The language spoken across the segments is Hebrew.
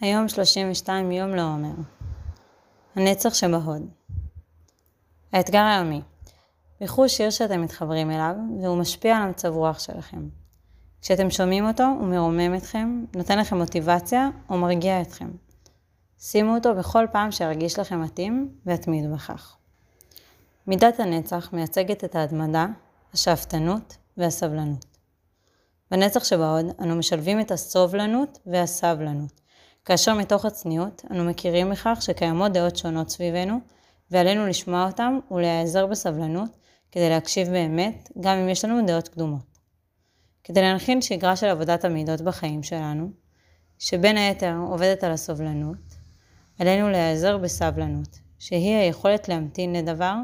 היום 32 יום לעומר. הנצח שבהוד. האתגר היומי בחרו שיר שאתם מתחברים אליו, והוא משפיע על המצב רוח שלכם. כשאתם שומעים אותו, הוא מרומם אתכם, נותן לכם מוטיבציה או מרגיע אתכם. שימו אותו בכל פעם שירגיש לכם מתאים, והתמידו בכך. מידת הנצח מייצגת את ההתמדה, השאפתנות והסבלנות. בנצח שבהוד אנו משלבים את הסובלנות והסבלנות, כאשר מתוך הצניעות אנו מכירים בכך שקיימות דעות שונות סביבנו, ועלינו לשמוע אותם ולהיעזר בסבלנות כדי להקשיב באמת, גם אם יש לנו דעות קדומות. כדי להנחיל שגרה של עבודת המידות בחיים שלנו, שבין היתר עובדת על הסובלנות, עלינו להיעזר בסבלנות, שהיא היכולת להמתין לדבר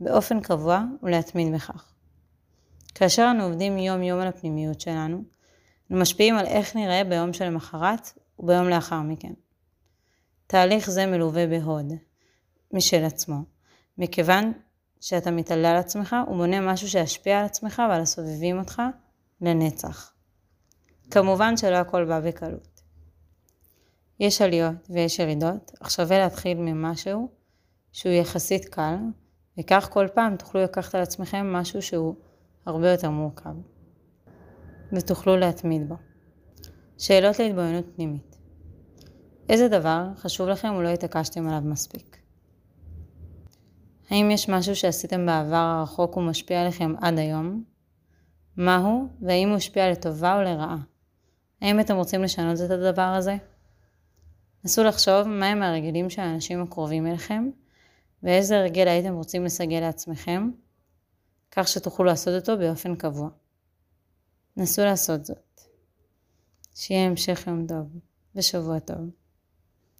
באופן קבוע ולהתמיד בכך. כאשר אנו עובדים יום יום על הפנימיות שלנו, אנו משפיעים על איך נראה ביום שלמחרת וביום לאחר מכן. תהליך זה מלווה בהוד משל עצמו, מכיוון שאתה מתעלה על עצמך ובונה משהו שישפיע על עצמך ועל הסובבים אותך לנצח. כמובן שלא הכל בא בקלות. יש עליות ויש ירידות, אך שווה להתחיל ממשהו שהוא יחסית קל, וכך כל פעם תוכלו לקחת על עצמכם משהו שהוא הרבה יותר מורכב, ותוכלו להתמיד בו. שאלות להתבוננות פנימית איזה דבר חשוב לכם ולא התעקשתם עליו מספיק? האם יש משהו שעשיתם בעבר הרחוק ומשפיע עליכם עד היום? מהו, והאם הוא השפיע לטובה או לרעה? האם אתם רוצים לשנות את הדבר הזה? נסו לחשוב מהם הרגלים של האנשים הקרובים אליכם, ואיזה הרגל הייתם רוצים לסגל לעצמכם, כך שתוכלו לעשות אותו באופן קבוע. נסו לעשות זאת. שיהיה המשך יום טוב ושבוע טוב.